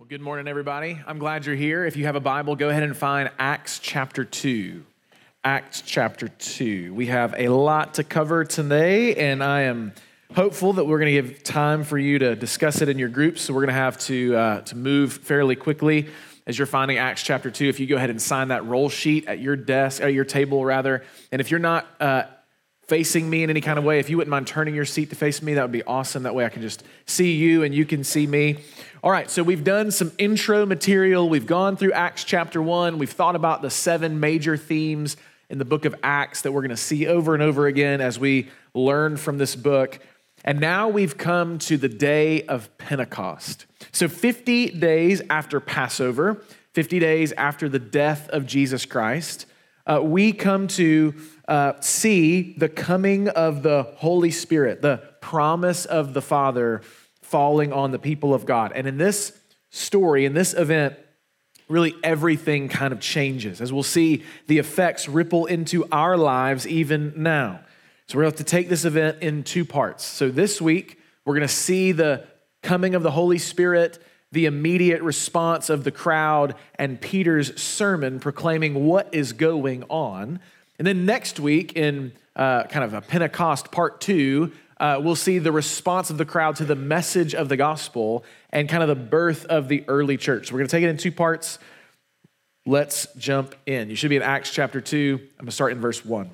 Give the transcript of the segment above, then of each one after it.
Well, good morning, everybody. I'm glad you're here. If you have a Bible, go ahead and find Acts chapter 2. Acts chapter 2. We have a lot to cover today, and I am hopeful that we're going to give time for you to discuss it in your groups. So we're going to have to, uh, to move fairly quickly as you're finding Acts chapter 2. If you go ahead and sign that roll sheet at your desk, at your table, rather. And if you're not uh, facing me in any kind of way, if you wouldn't mind turning your seat to face me, that would be awesome. That way I can just see you and you can see me. All right, so we've done some intro material. We've gone through Acts chapter one. We've thought about the seven major themes in the book of Acts that we're going to see over and over again as we learn from this book. And now we've come to the day of Pentecost. So, 50 days after Passover, 50 days after the death of Jesus Christ, uh, we come to uh, see the coming of the Holy Spirit, the promise of the Father falling on the people of God. And in this story, in this event, really everything kind of changes. As we'll see, the effects ripple into our lives even now. So we're going to have to take this event in two parts. So this week, we're going to see the coming of the Holy Spirit, the immediate response of the crowd, and Peter's sermon proclaiming what is going on. And then next week, in uh, kind of a Pentecost part two, uh, we'll see the response of the crowd to the message of the gospel and kind of the birth of the early church. So we're going to take it in two parts. Let's jump in. You should be in Acts chapter 2. I'm going to start in verse 1.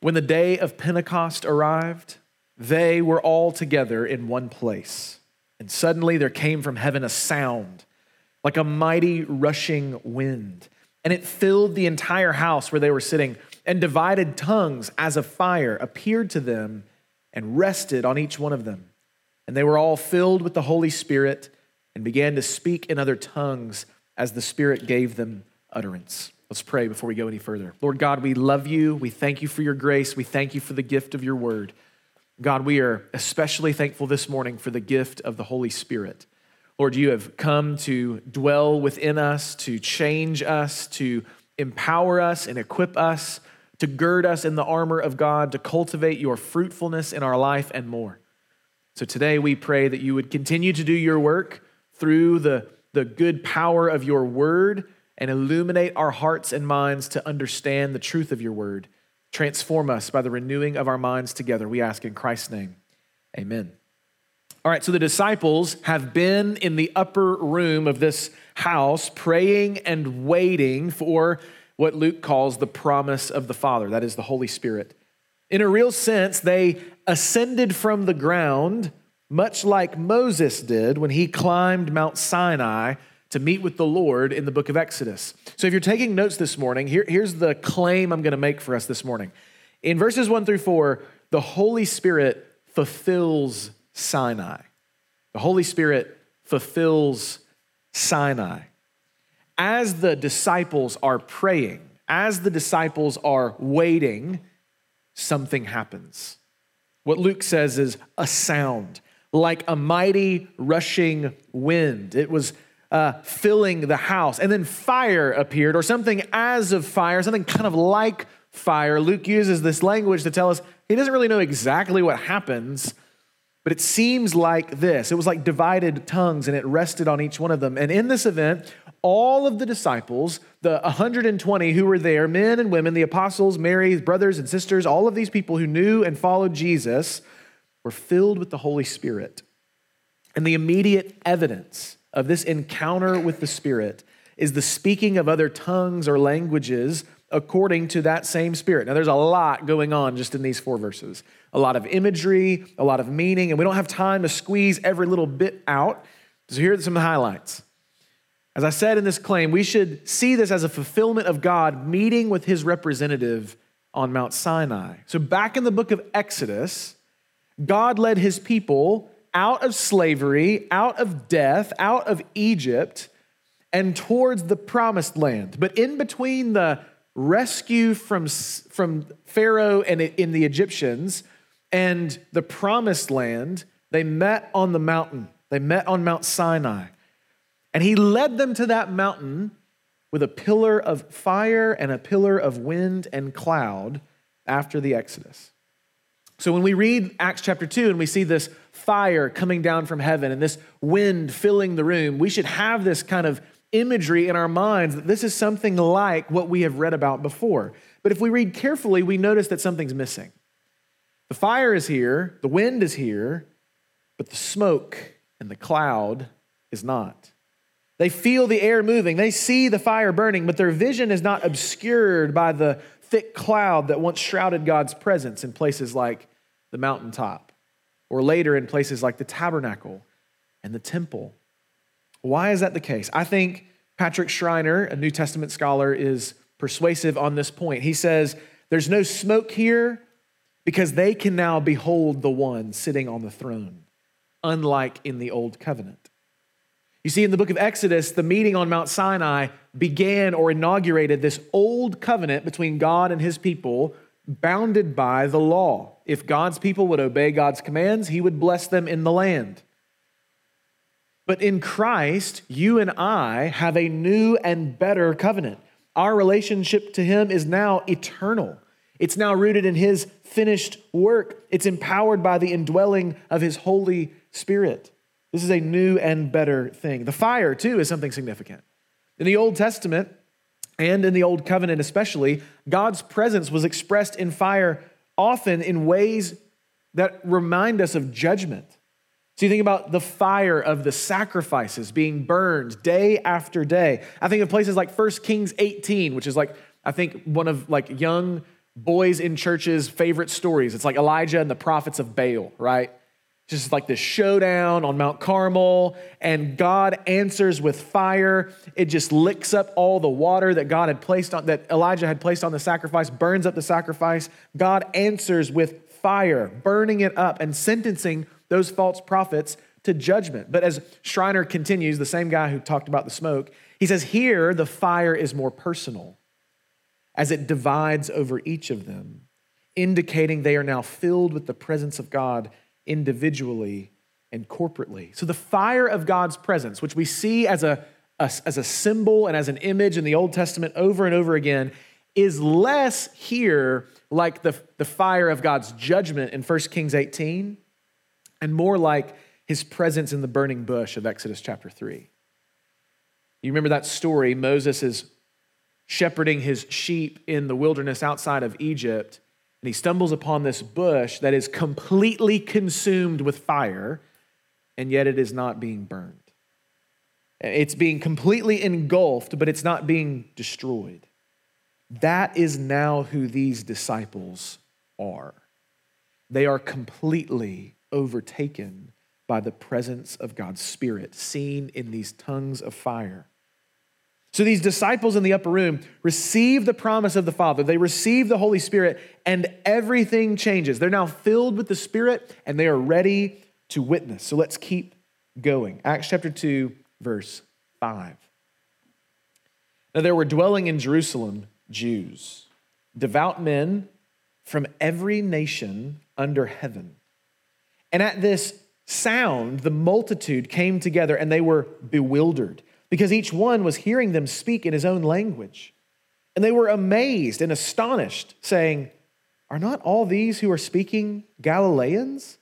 When the day of Pentecost arrived, they were all together in one place. And suddenly there came from heaven a sound like a mighty rushing wind, and it filled the entire house where they were sitting and divided tongues as of fire appeared to them and rested on each one of them. And they were all filled with the Holy Spirit and began to speak in other tongues as the Spirit gave them utterance. Let's pray before we go any further. Lord God, we love you. We thank you for your grace. We thank you for the gift of your word. God, we are especially thankful this morning for the gift of the Holy Spirit. Lord, you have come to dwell within us, to change us, to empower us and equip us to gird us in the armor of God, to cultivate your fruitfulness in our life and more. So today we pray that you would continue to do your work through the, the good power of your word and illuminate our hearts and minds to understand the truth of your word. Transform us by the renewing of our minds together. We ask in Christ's name. Amen. All right, so the disciples have been in the upper room of this house praying and waiting for what Luke calls the promise of the Father, that is the Holy Spirit. In a real sense, they ascended from the ground, much like Moses did when he climbed Mount Sinai to meet with the Lord in the book of Exodus. So if you're taking notes this morning, here, here's the claim I'm going to make for us this morning. In verses one through four, the Holy Spirit fulfills Sinai. The Holy Spirit fulfills Sinai as the disciples are praying, as the disciples are waiting, something happens. What Luke says is a sound, like a mighty rushing wind. It was uh, filling the house. And then fire appeared, or something as of fire, something kind of like fire. Luke uses this language to tell us he doesn't really know exactly what happens, but it seems like this. It was like divided tongues, and it rested on each one of them. And in this event, all of the disciples, the 120 who were there, men and women, the apostles, Mary's brothers and sisters, all of these people who knew and followed Jesus, were filled with the Holy Spirit. And the immediate evidence of this encounter with the Spirit is the speaking of other tongues or languages according to that same Spirit. Now, there's a lot going on just in these four verses a lot of imagery, a lot of meaning, and we don't have time to squeeze every little bit out. So, here are some highlights. As I said in this claim, we should see this as a fulfillment of God meeting with his representative on Mount Sinai. So, back in the book of Exodus, God led his people out of slavery, out of death, out of Egypt, and towards the promised land. But in between the rescue from, from Pharaoh and in the Egyptians and the promised land, they met on the mountain. They met on Mount Sinai. And he led them to that mountain with a pillar of fire and a pillar of wind and cloud after the Exodus. So when we read Acts chapter 2 and we see this fire coming down from heaven and this wind filling the room, we should have this kind of imagery in our minds that this is something like what we have read about before. But if we read carefully, we notice that something's missing. The fire is here, the wind is here, but the smoke and the cloud is not. They feel the air moving, they see the fire burning, but their vision is not obscured by the thick cloud that once shrouded God's presence in places like the mountaintop, or later in places like the tabernacle and the temple. Why is that the case? I think Patrick Schreiner, a New Testament scholar, is persuasive on this point. He says, There's no smoke here because they can now behold the one sitting on the throne, unlike in the old covenant. You see, in the book of Exodus, the meeting on Mount Sinai began or inaugurated this old covenant between God and his people, bounded by the law. If God's people would obey God's commands, he would bless them in the land. But in Christ, you and I have a new and better covenant. Our relationship to him is now eternal. It's now rooted in his finished work. It's empowered by the indwelling of his Holy Spirit. This is a new and better thing. The fire, too, is something significant. In the Old Testament, and in the Old Covenant especially, God's presence was expressed in fire often in ways that remind us of judgment. So you think about the fire of the sacrifices being burned day after day. I think of places like 1 Kings 18, which is like, I think, one of like young boys in churches' favorite stories. It's like Elijah and the prophets of Baal, right? Just like this showdown on Mount Carmel, and God answers with fire. It just licks up all the water that God had placed on, that Elijah had placed on the sacrifice, burns up the sacrifice. God answers with fire, burning it up and sentencing those false prophets to judgment. But as Schreiner continues, the same guy who talked about the smoke, he says, Here the fire is more personal as it divides over each of them, indicating they are now filled with the presence of God individually and corporately. So the fire of God's presence, which we see as a, a, as a symbol and as an image in the Old Testament over and over again, is less here like the, the fire of God's judgment in 1 Kings 18 and more like his presence in the burning bush of Exodus chapter 3. You remember that story? Moses is shepherding his sheep in the wilderness outside of Egypt, and he stumbles upon this bush that is completely consumed with fire, and yet it is not being burned. It's being completely engulfed, but it's not being destroyed. That is now who these disciples are. They are completely overtaken by the presence of God's Spirit, seen in these tongues of fire. So these disciples in the upper room receive the promise of the Father. They receive the Holy Spirit, and everything changes. They're now filled with the Spirit, and they are ready to witness. So let's keep going. Acts chapter 2, verse 5. Now there were dwelling in Jerusalem Jews, devout men from every nation under heaven. And at this sound, the multitude came together, and they were bewildered because each one was hearing them speak in his own language. And they were amazed and astonished, saying, Are not all these who are speaking Galileans?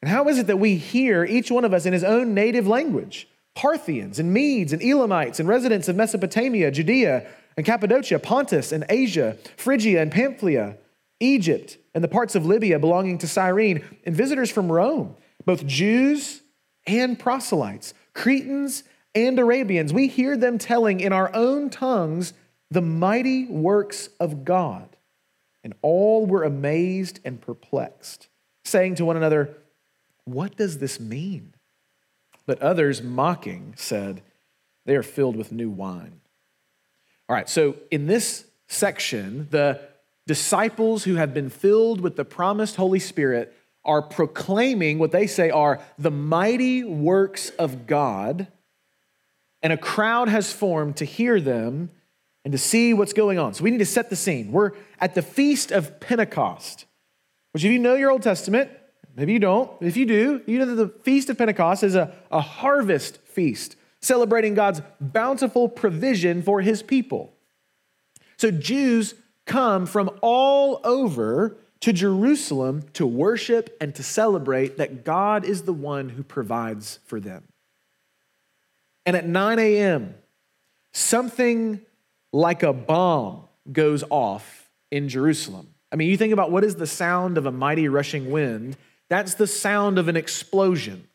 And how is it that we hear each one of us in his own native language? Parthians and Medes and Elamites and residents of Mesopotamia, Judea and Cappadocia, Pontus and Asia, Phrygia and Pamphylia, Egypt and the parts of Libya belonging to Cyrene, and visitors from Rome, both Jews and proselytes, Cretans and Arabians, we hear them telling in our own tongues the mighty works of God. And all were amazed and perplexed, saying to one another, What does this mean? But others, mocking, said, They are filled with new wine. All right, so in this section, the disciples who have been filled with the promised Holy Spirit are proclaiming what they say are the mighty works of God and a crowd has formed to hear them and to see what's going on. So we need to set the scene. We're at the feast of Pentecost, which, if you know your Old Testament, maybe you don't, if you do, you know that the feast of Pentecost is a, a harvest feast celebrating God's bountiful provision for his people. So Jews come from all over to Jerusalem to worship and to celebrate that God is the one who provides for them. And at 9 a.m., something like a bomb goes off in Jerusalem. I mean, you think about what is the sound of a mighty rushing wind? That's the sound of an explosion,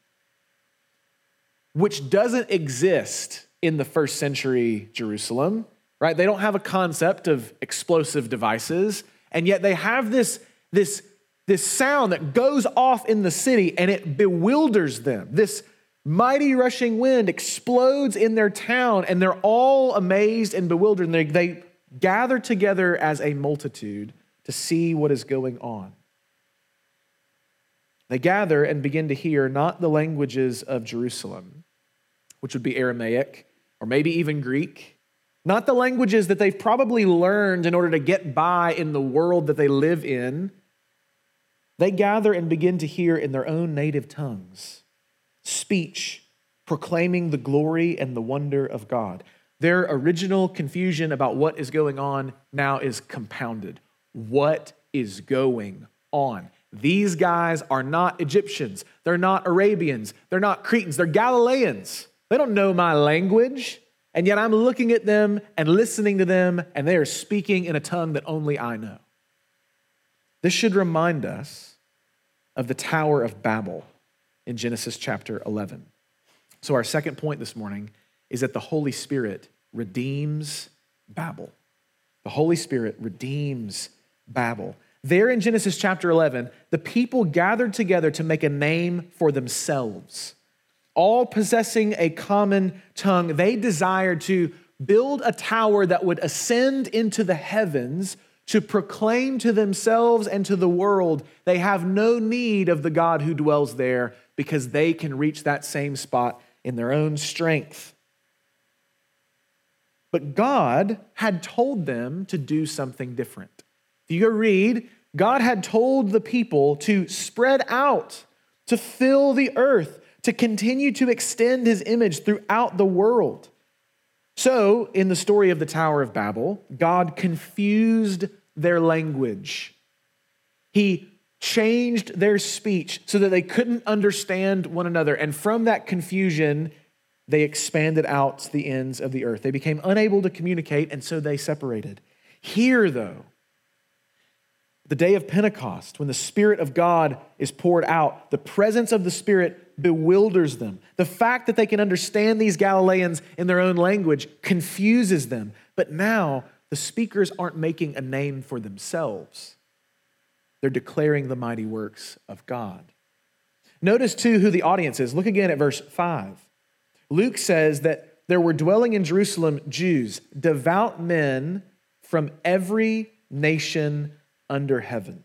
which doesn't exist in the first century Jerusalem, right? They don't have a concept of explosive devices, and yet they have this, this, this sound that goes off in the city and it bewilders them. This mighty rushing wind explodes in their town, and they're all amazed and bewildered. And they, they gather together as a multitude to see what is going on. They gather and begin to hear not the languages of Jerusalem, which would be Aramaic or maybe even Greek, not the languages that they've probably learned in order to get by in the world that they live in. They gather and begin to hear in their own native tongues speech proclaiming the glory and the wonder of God. Their original confusion about what is going on now is compounded. What is going on? These guys are not Egyptians. They're not Arabians. They're not Cretans. They're Galileans. They don't know my language. And yet I'm looking at them and listening to them, and they are speaking in a tongue that only I know. This should remind us of the Tower of Babel in Genesis chapter 11. So, our second point this morning is that the Holy Spirit redeems Babel. The Holy Spirit redeems Babel. There in Genesis chapter 11, the people gathered together to make a name for themselves. All possessing a common tongue, they desired to build a tower that would ascend into the heavens to proclaim to themselves and to the world they have no need of the God who dwells there because they can reach that same spot in their own strength. But God had told them to do something different. If you go read, God had told the people to spread out, to fill the earth, to continue to extend his image throughout the world. So, in the story of the Tower of Babel, God confused their language. He changed their speech so that they couldn't understand one another. And from that confusion, they expanded out to the ends of the earth. They became unable to communicate, and so they separated. Here, though, the day of Pentecost, when the Spirit of God is poured out, the presence of the Spirit bewilders them. The fact that they can understand these Galileans in their own language confuses them. But now, the speakers aren't making a name for themselves, they're declaring the mighty works of God. Notice, too, who the audience is. Look again at verse 5. Luke says that there were dwelling in Jerusalem Jews, devout men from every nation under heaven.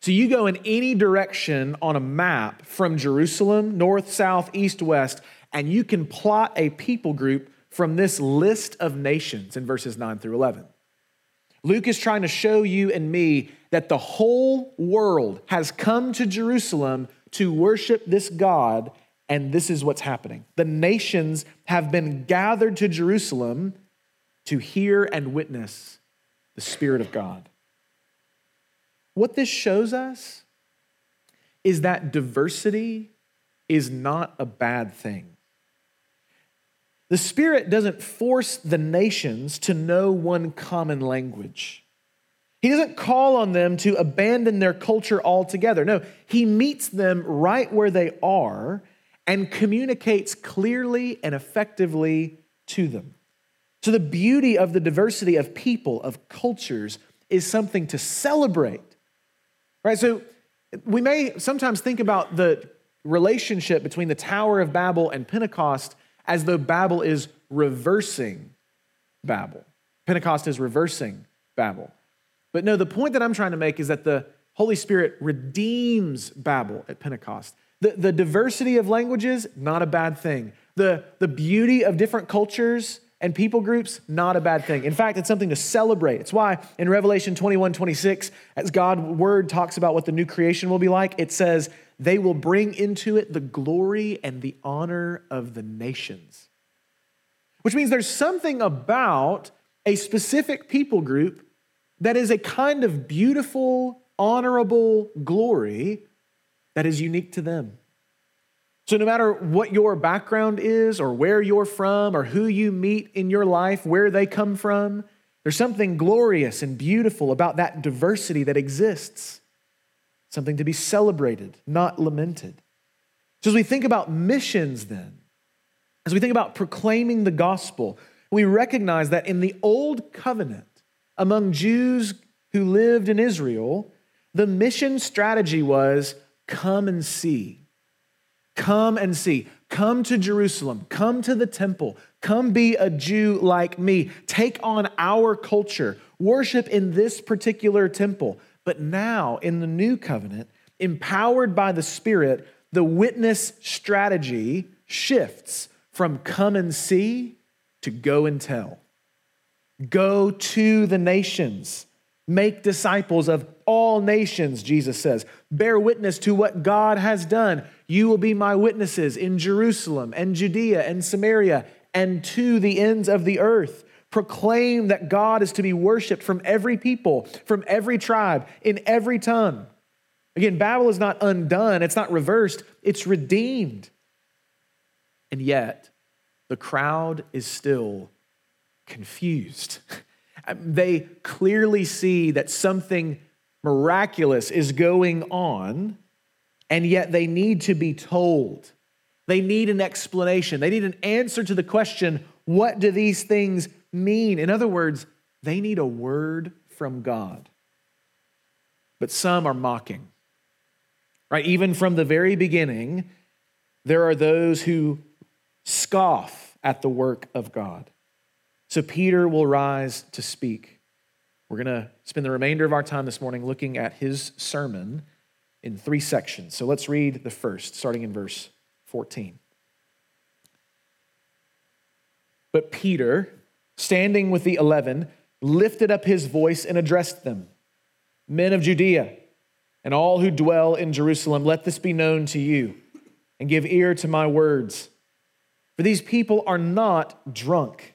So you go in any direction on a map from Jerusalem, north, south, east, west, and you can plot a people group from this list of nations in verses 9 through 11. Luke is trying to show you and me that the whole world has come to Jerusalem to worship this God and this is what's happening. The nations have been gathered to Jerusalem to hear and witness the Spirit of God. What this shows us is that diversity is not a bad thing. The Spirit doesn't force the nations to know one common language. He doesn't call on them to abandon their culture altogether. No, He meets them right where they are and communicates clearly and effectively to them. So, the beauty of the diversity of people, of cultures, is something to celebrate. Right? So, we may sometimes think about the relationship between the Tower of Babel and Pentecost as though Babel is reversing Babel. Pentecost is reversing Babel. But no, the point that I'm trying to make is that the Holy Spirit redeems Babel at Pentecost. The, the diversity of languages, not a bad thing. The, the beauty of different cultures and people groups, not a bad thing. In fact, it's something to celebrate. It's why in Revelation 21 26, as God's word talks about what the new creation will be like, it says, they will bring into it the glory and the honor of the nations. Which means there's something about a specific people group that is a kind of beautiful, honorable glory that is unique to them. So, no matter what your background is, or where you're from, or who you meet in your life, where they come from, there's something glorious and beautiful about that diversity that exists, something to be celebrated, not lamented. So, as we think about missions, then, as we think about proclaiming the gospel, we recognize that in the old covenant, among Jews who lived in Israel, the mission strategy was come and see. Come and see. Come to Jerusalem. Come to the temple. Come be a Jew like me. Take on our culture. Worship in this particular temple. But now, in the new covenant, empowered by the Spirit, the witness strategy shifts from come and see to go and tell. Go to the nations. Make disciples of all nations, Jesus says. Bear witness to what God has done. You will be my witnesses in Jerusalem and Judea and Samaria and to the ends of the earth. Proclaim that God is to be worshiped from every people, from every tribe, in every tongue. Again, Babel is not undone, it's not reversed, it's redeemed. And yet, the crowd is still confused. Um, they clearly see that something miraculous is going on, and yet they need to be told. They need an explanation. They need an answer to the question what do these things mean? In other words, they need a word from God. But some are mocking. Right? Even from the very beginning, there are those who scoff at the work of God. So Peter will rise to speak. We're going to spend the remainder of our time this morning looking at his sermon in three sections. So let's read the first, starting in verse 14. But Peter, standing with the eleven, lifted up his voice and addressed them Men of Judea, and all who dwell in Jerusalem, let this be known to you, and give ear to my words. For these people are not drunk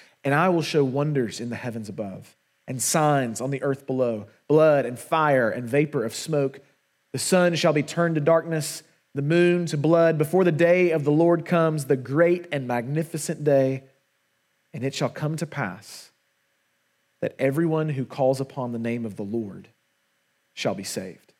and I will show wonders in the heavens above and signs on the earth below blood and fire and vapor of smoke. The sun shall be turned to darkness, the moon to blood before the day of the Lord comes, the great and magnificent day. And it shall come to pass that everyone who calls upon the name of the Lord shall be saved.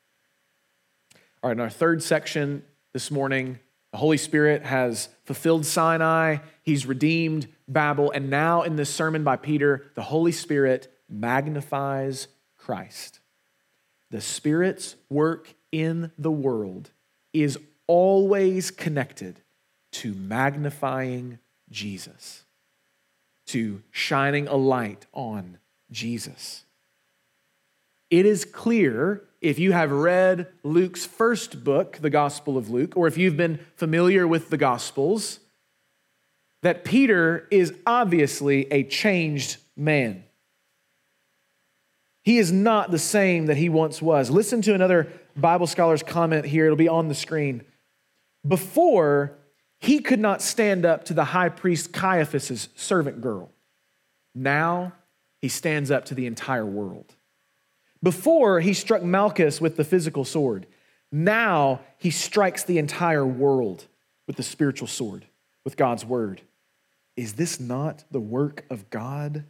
All right, in our third section this morning, the Holy Spirit has fulfilled Sinai, He's redeemed Babel, and now in this sermon by Peter, the Holy Spirit magnifies Christ. The Spirit's work in the world is always connected to magnifying Jesus, to shining a light on Jesus. It is clear if you have read Luke's first book, the Gospel of Luke, or if you've been familiar with the Gospels, that Peter is obviously a changed man. He is not the same that he once was. Listen to another Bible scholar's comment here, it'll be on the screen. Before, he could not stand up to the high priest Caiaphas's servant girl. Now, he stands up to the entire world. Before, he struck Malchus with the physical sword. Now, he strikes the entire world with the spiritual sword, with God's word. Is this not the work of God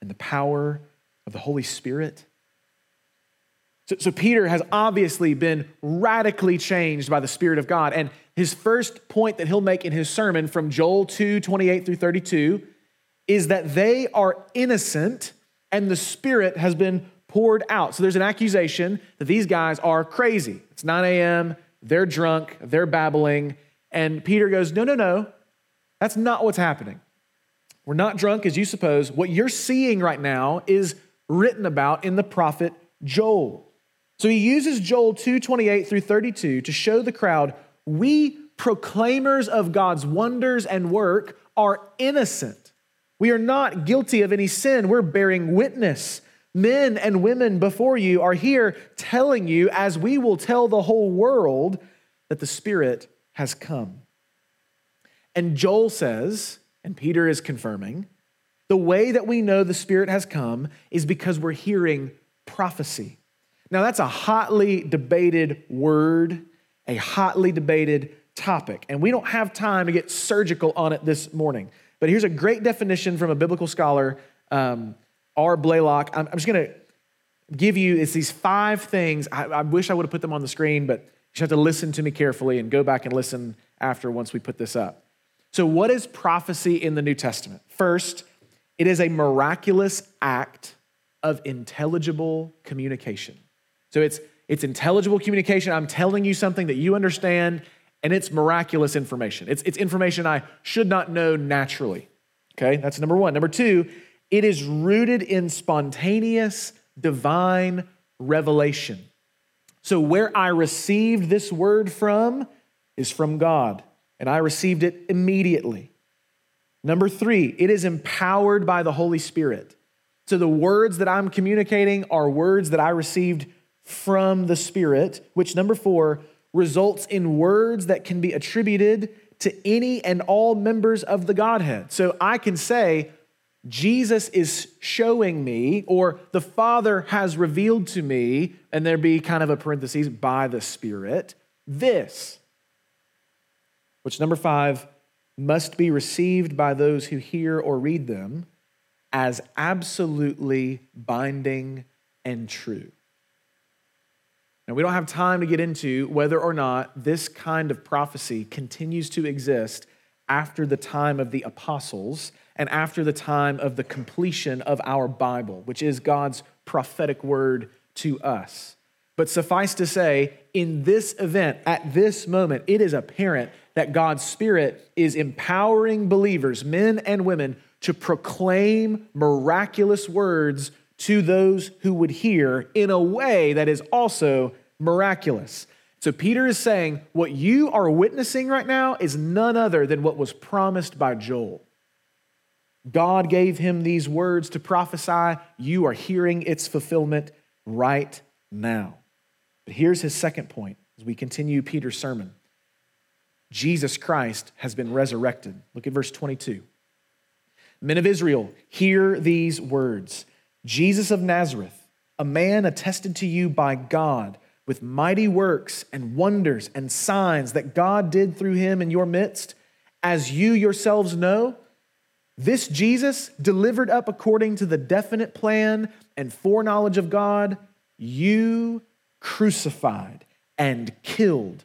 and the power of the Holy Spirit? So, so, Peter has obviously been radically changed by the Spirit of God. And his first point that he'll make in his sermon from Joel 2 28 through 32 is that they are innocent and the Spirit has been poured out. So there's an accusation that these guys are crazy. It's 9 a.m., they're drunk, they're babbling. And Peter goes, No, no, no. That's not what's happening. We're not drunk as you suppose. What you're seeing right now is written about in the prophet Joel. So he uses Joel 2:28 through 32 to show the crowd we proclaimers of God's wonders and work are innocent. We are not guilty of any sin. We're bearing witness. Men and women before you are here telling you, as we will tell the whole world, that the Spirit has come. And Joel says, and Peter is confirming, the way that we know the Spirit has come is because we're hearing prophecy. Now, that's a hotly debated word, a hotly debated topic, and we don't have time to get surgical on it this morning. But here's a great definition from a biblical scholar, um, R. Blaylock. I'm, I'm just going to give you it's these five things. I, I wish I would have put them on the screen, but you have to listen to me carefully and go back and listen after once we put this up. So, what is prophecy in the New Testament? First, it is a miraculous act of intelligible communication. So, it's, it's intelligible communication. I'm telling you something that you understand, and it's miraculous information. It's, it's information I should not know naturally. Okay, that's number one. Number two, it is rooted in spontaneous divine revelation. So, where I received this word from is from God and I received it immediately. Number three, it is empowered by the Holy Spirit. So the words that I'm communicating are words that I received from the Spirit, which number four results in words that can be attributed to any and all members of the Godhead. So I can say, Jesus is showing me, or the Father has revealed to me, and there be kind of a parenthesis, by the Spirit, this which number five must be received by those who hear or read them as absolutely binding and true. Now, we don't have time to get into whether or not this kind of prophecy continues to exist after the time of the apostles and after the time of the completion of our Bible, which is God's prophetic word to us. But suffice to say, in this event, at this moment, it is apparent that God's Spirit is empowering believers, men and women, to proclaim miraculous words to those who would hear in a way that is also miraculous. So Peter is saying, what you are witnessing right now is none other than what was promised by Joel. God gave him these words to prophesy. You are hearing its fulfillment right now. But here's his second point as we continue Peter's sermon Jesus Christ has been resurrected. Look at verse 22. Men of Israel, hear these words Jesus of Nazareth, a man attested to you by God with mighty works and wonders and signs that God did through him in your midst, as you yourselves know. This Jesus, delivered up according to the definite plan and foreknowledge of God, you crucified, and killed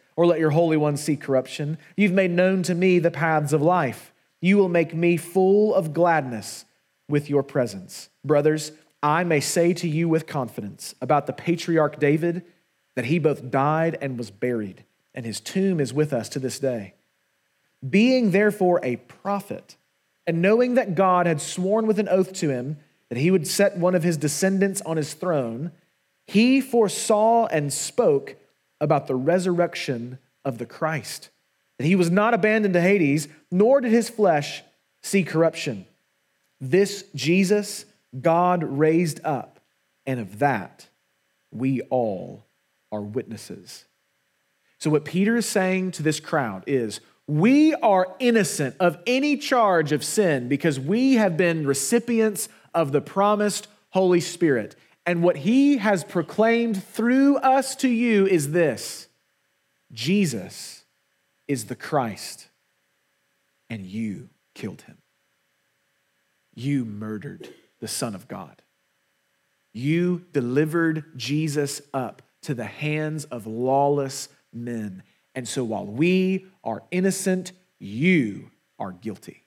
or let your Holy One see corruption. You've made known to me the paths of life. You will make me full of gladness with your presence. Brothers, I may say to you with confidence about the patriarch David that he both died and was buried, and his tomb is with us to this day. Being therefore a prophet, and knowing that God had sworn with an oath to him that he would set one of his descendants on his throne, he foresaw and spoke about the resurrection of the Christ, that he was not abandoned to Hades, nor did his flesh see corruption. This Jesus God raised up, and of that we all are witnesses. So, what Peter is saying to this crowd is, we are innocent of any charge of sin because we have been recipients of the promised Holy Spirit. And what he has proclaimed through us to you is this Jesus is the Christ, and you killed him. You murdered the Son of God. You delivered Jesus up to the hands of lawless men. And so while we are innocent, you are guilty.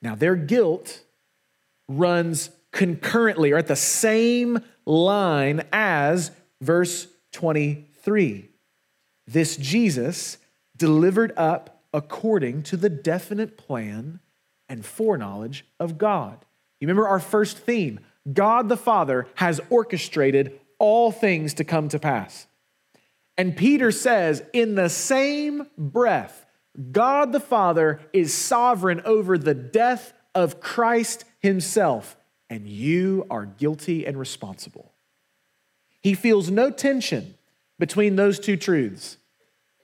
Now, their guilt runs concurrently or at the same line as verse 23. This Jesus delivered up according to the definite plan and foreknowledge of God. You remember our first theme God the Father has orchestrated all things to come to pass. And Peter says, in the same breath, God the Father is sovereign over the death of Christ himself, and you are guilty and responsible. He feels no tension between those two truths.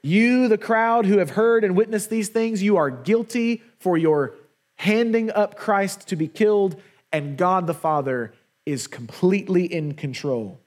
You, the crowd who have heard and witnessed these things, you are guilty for your handing up Christ to be killed, and God the Father is completely in control.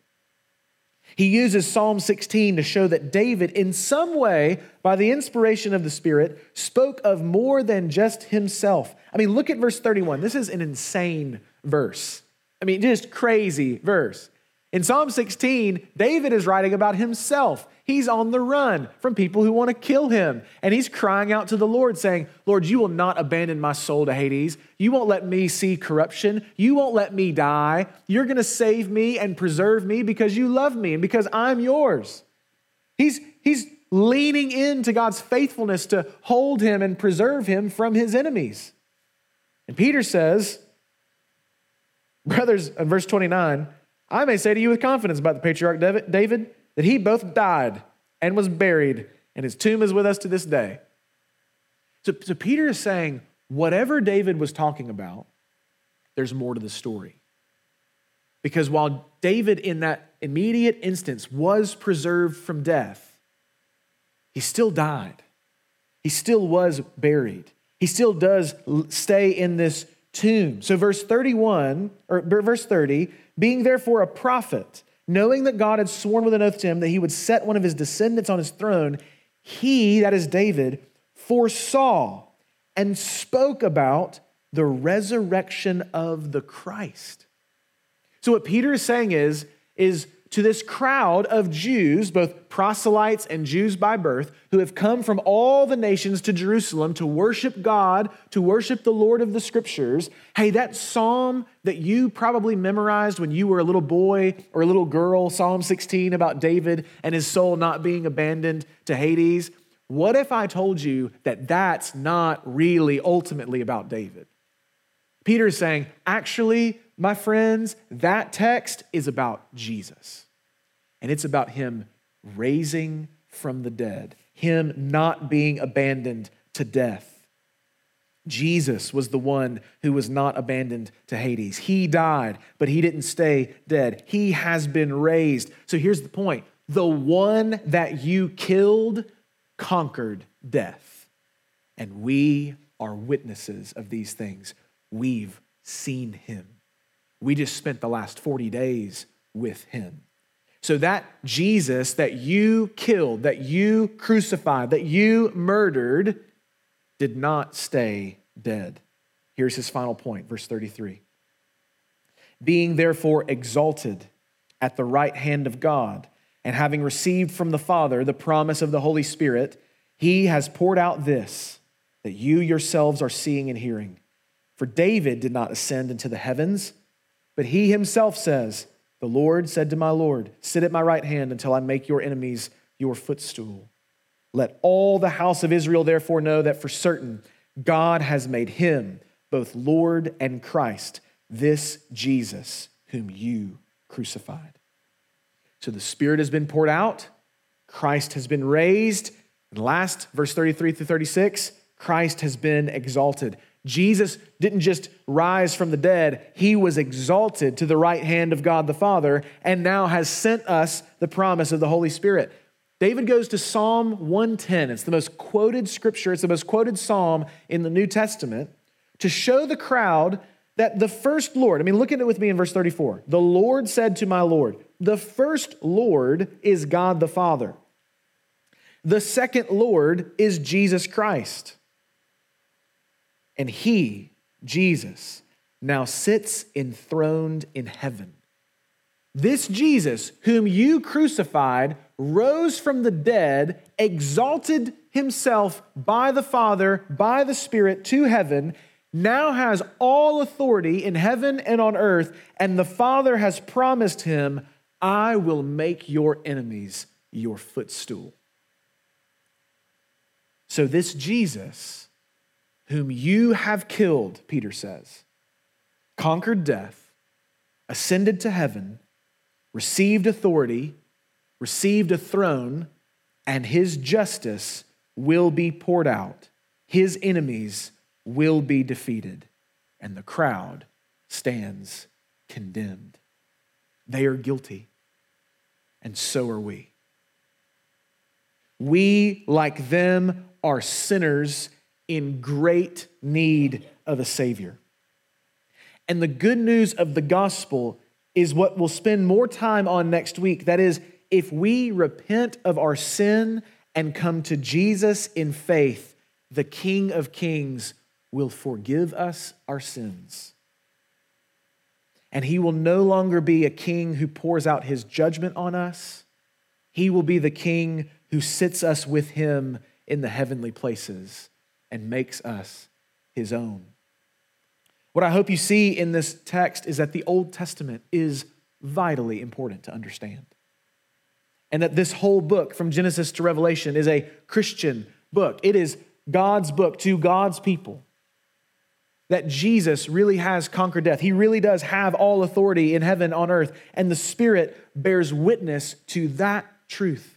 He uses Psalm 16 to show that David, in some way, by the inspiration of the Spirit, spoke of more than just himself. I mean, look at verse 31. This is an insane verse. I mean, just crazy verse. In Psalm 16, David is writing about himself. He's on the run from people who want to kill him. And he's crying out to the Lord, saying, Lord, you will not abandon my soul to Hades. You won't let me see corruption. You won't let me die. You're going to save me and preserve me because you love me and because I'm yours. He's, he's leaning into God's faithfulness to hold him and preserve him from his enemies. And Peter says, Brothers, in verse 29, I may say to you with confidence about the patriarch David that he both died and was buried, and his tomb is with us to this day. So, so Peter is saying, whatever David was talking about, there's more to the story. Because while David, in that immediate instance, was preserved from death, he still died. He still was buried. He still does stay in this tomb. So, verse 31, or verse 30, being therefore a prophet, knowing that God had sworn with an oath to him that he would set one of his descendants on his throne, he, that is David, foresaw and spoke about the resurrection of the Christ. So, what Peter is saying is, is to this crowd of Jews, both proselytes and Jews by birth, who have come from all the nations to Jerusalem to worship God, to worship the Lord of the scriptures. Hey, that psalm that you probably memorized when you were a little boy or a little girl, Psalm 16 about David and his soul not being abandoned to Hades. What if I told you that that's not really ultimately about David? Peter is saying, actually, my friends, that text is about Jesus. And it's about him raising from the dead, him not being abandoned to death. Jesus was the one who was not abandoned to Hades. He died, but he didn't stay dead. He has been raised. So here's the point the one that you killed conquered death. And we are witnesses of these things. We've seen him. We just spent the last 40 days with him. So that Jesus that you killed, that you crucified, that you murdered, did not stay dead. Here's his final point, verse 33. Being therefore exalted at the right hand of God, and having received from the Father the promise of the Holy Spirit, he has poured out this that you yourselves are seeing and hearing. For David did not ascend into the heavens but he himself says, The Lord said to my Lord, Sit at my right hand until I make your enemies your footstool. Let all the house of Israel therefore know that for certain God has made him both Lord and Christ, this Jesus whom you crucified. So the Spirit has been poured out, Christ has been raised, and last, verse 33 through 36, Christ has been exalted. Jesus didn't just rise from the dead, he was exalted to the right hand of God the Father and now has sent us the promise of the Holy Spirit. David goes to Psalm 110. It's the most quoted scripture, it's the most quoted psalm in the New Testament to show the crowd that the first Lord, I mean, look at it with me in verse 34. The Lord said to my Lord, the first Lord is God the Father. The second Lord is Jesus Christ. And he, Jesus, now sits enthroned in heaven, This Jesus, whom you crucified, rose from the dead, exalted himself by the Father, by the Spirit to heaven, now has all authority in heaven and on earth, and the Father has promised him, I will make your enemies your footstool. So, this Jesus, whom you have killed, Peter says, conquered death, ascended to heaven received authority, received a throne, and his justice will be poured out. His enemies will be defeated, and the crowd stands condemned. They are guilty, and so are we. We, like them, are sinners in great need of a Savior. And the good news of the gospel is what we'll spend more time on next week. That is, if we repent of our sin and come to Jesus in faith, the King of Kings will forgive us our sins. And he will no longer be a king who pours out his judgment on us. He will be the king who sits us with him in the heavenly places and makes us his own. What I hope you see in this text is that the Old Testament is vitally important to understand. And that this whole book, from Genesis to Revelation, is a Christian book. It is God's book to God's people. That Jesus really has conquered death. He really does have all authority in heaven, on earth, and the Spirit bears witness to that truth.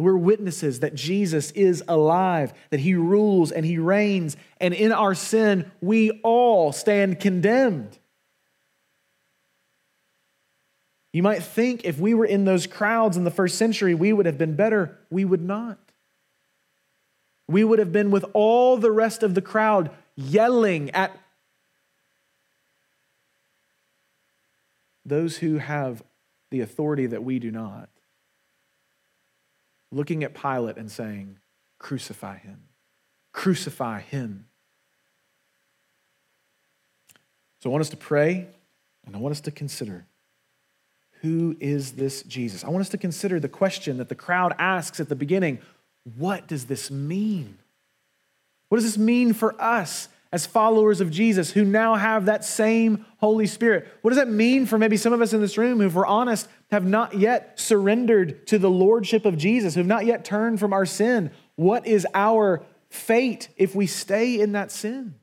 We're witnesses that Jesus is alive, that he rules and he reigns, and in our sin, we all stand condemned. You might think if we were in those crowds in the first century, we would have been better. We would not. We would have been with all the rest of the crowd yelling at those who have the authority that we do not looking at Pilate and saying, Crucify him. Crucify him. So I want us to pray and I want us to consider who is this Jesus? I want us to consider the question that the crowd asks at the beginning what does this mean? What does this mean for us as followers of Jesus who now have that same Holy Spirit? What does that mean for maybe some of us in this room who, if we're honest, have not yet surrendered to the Lordship of Jesus, who have not yet turned from our sin? What is our fate if we stay in that sin?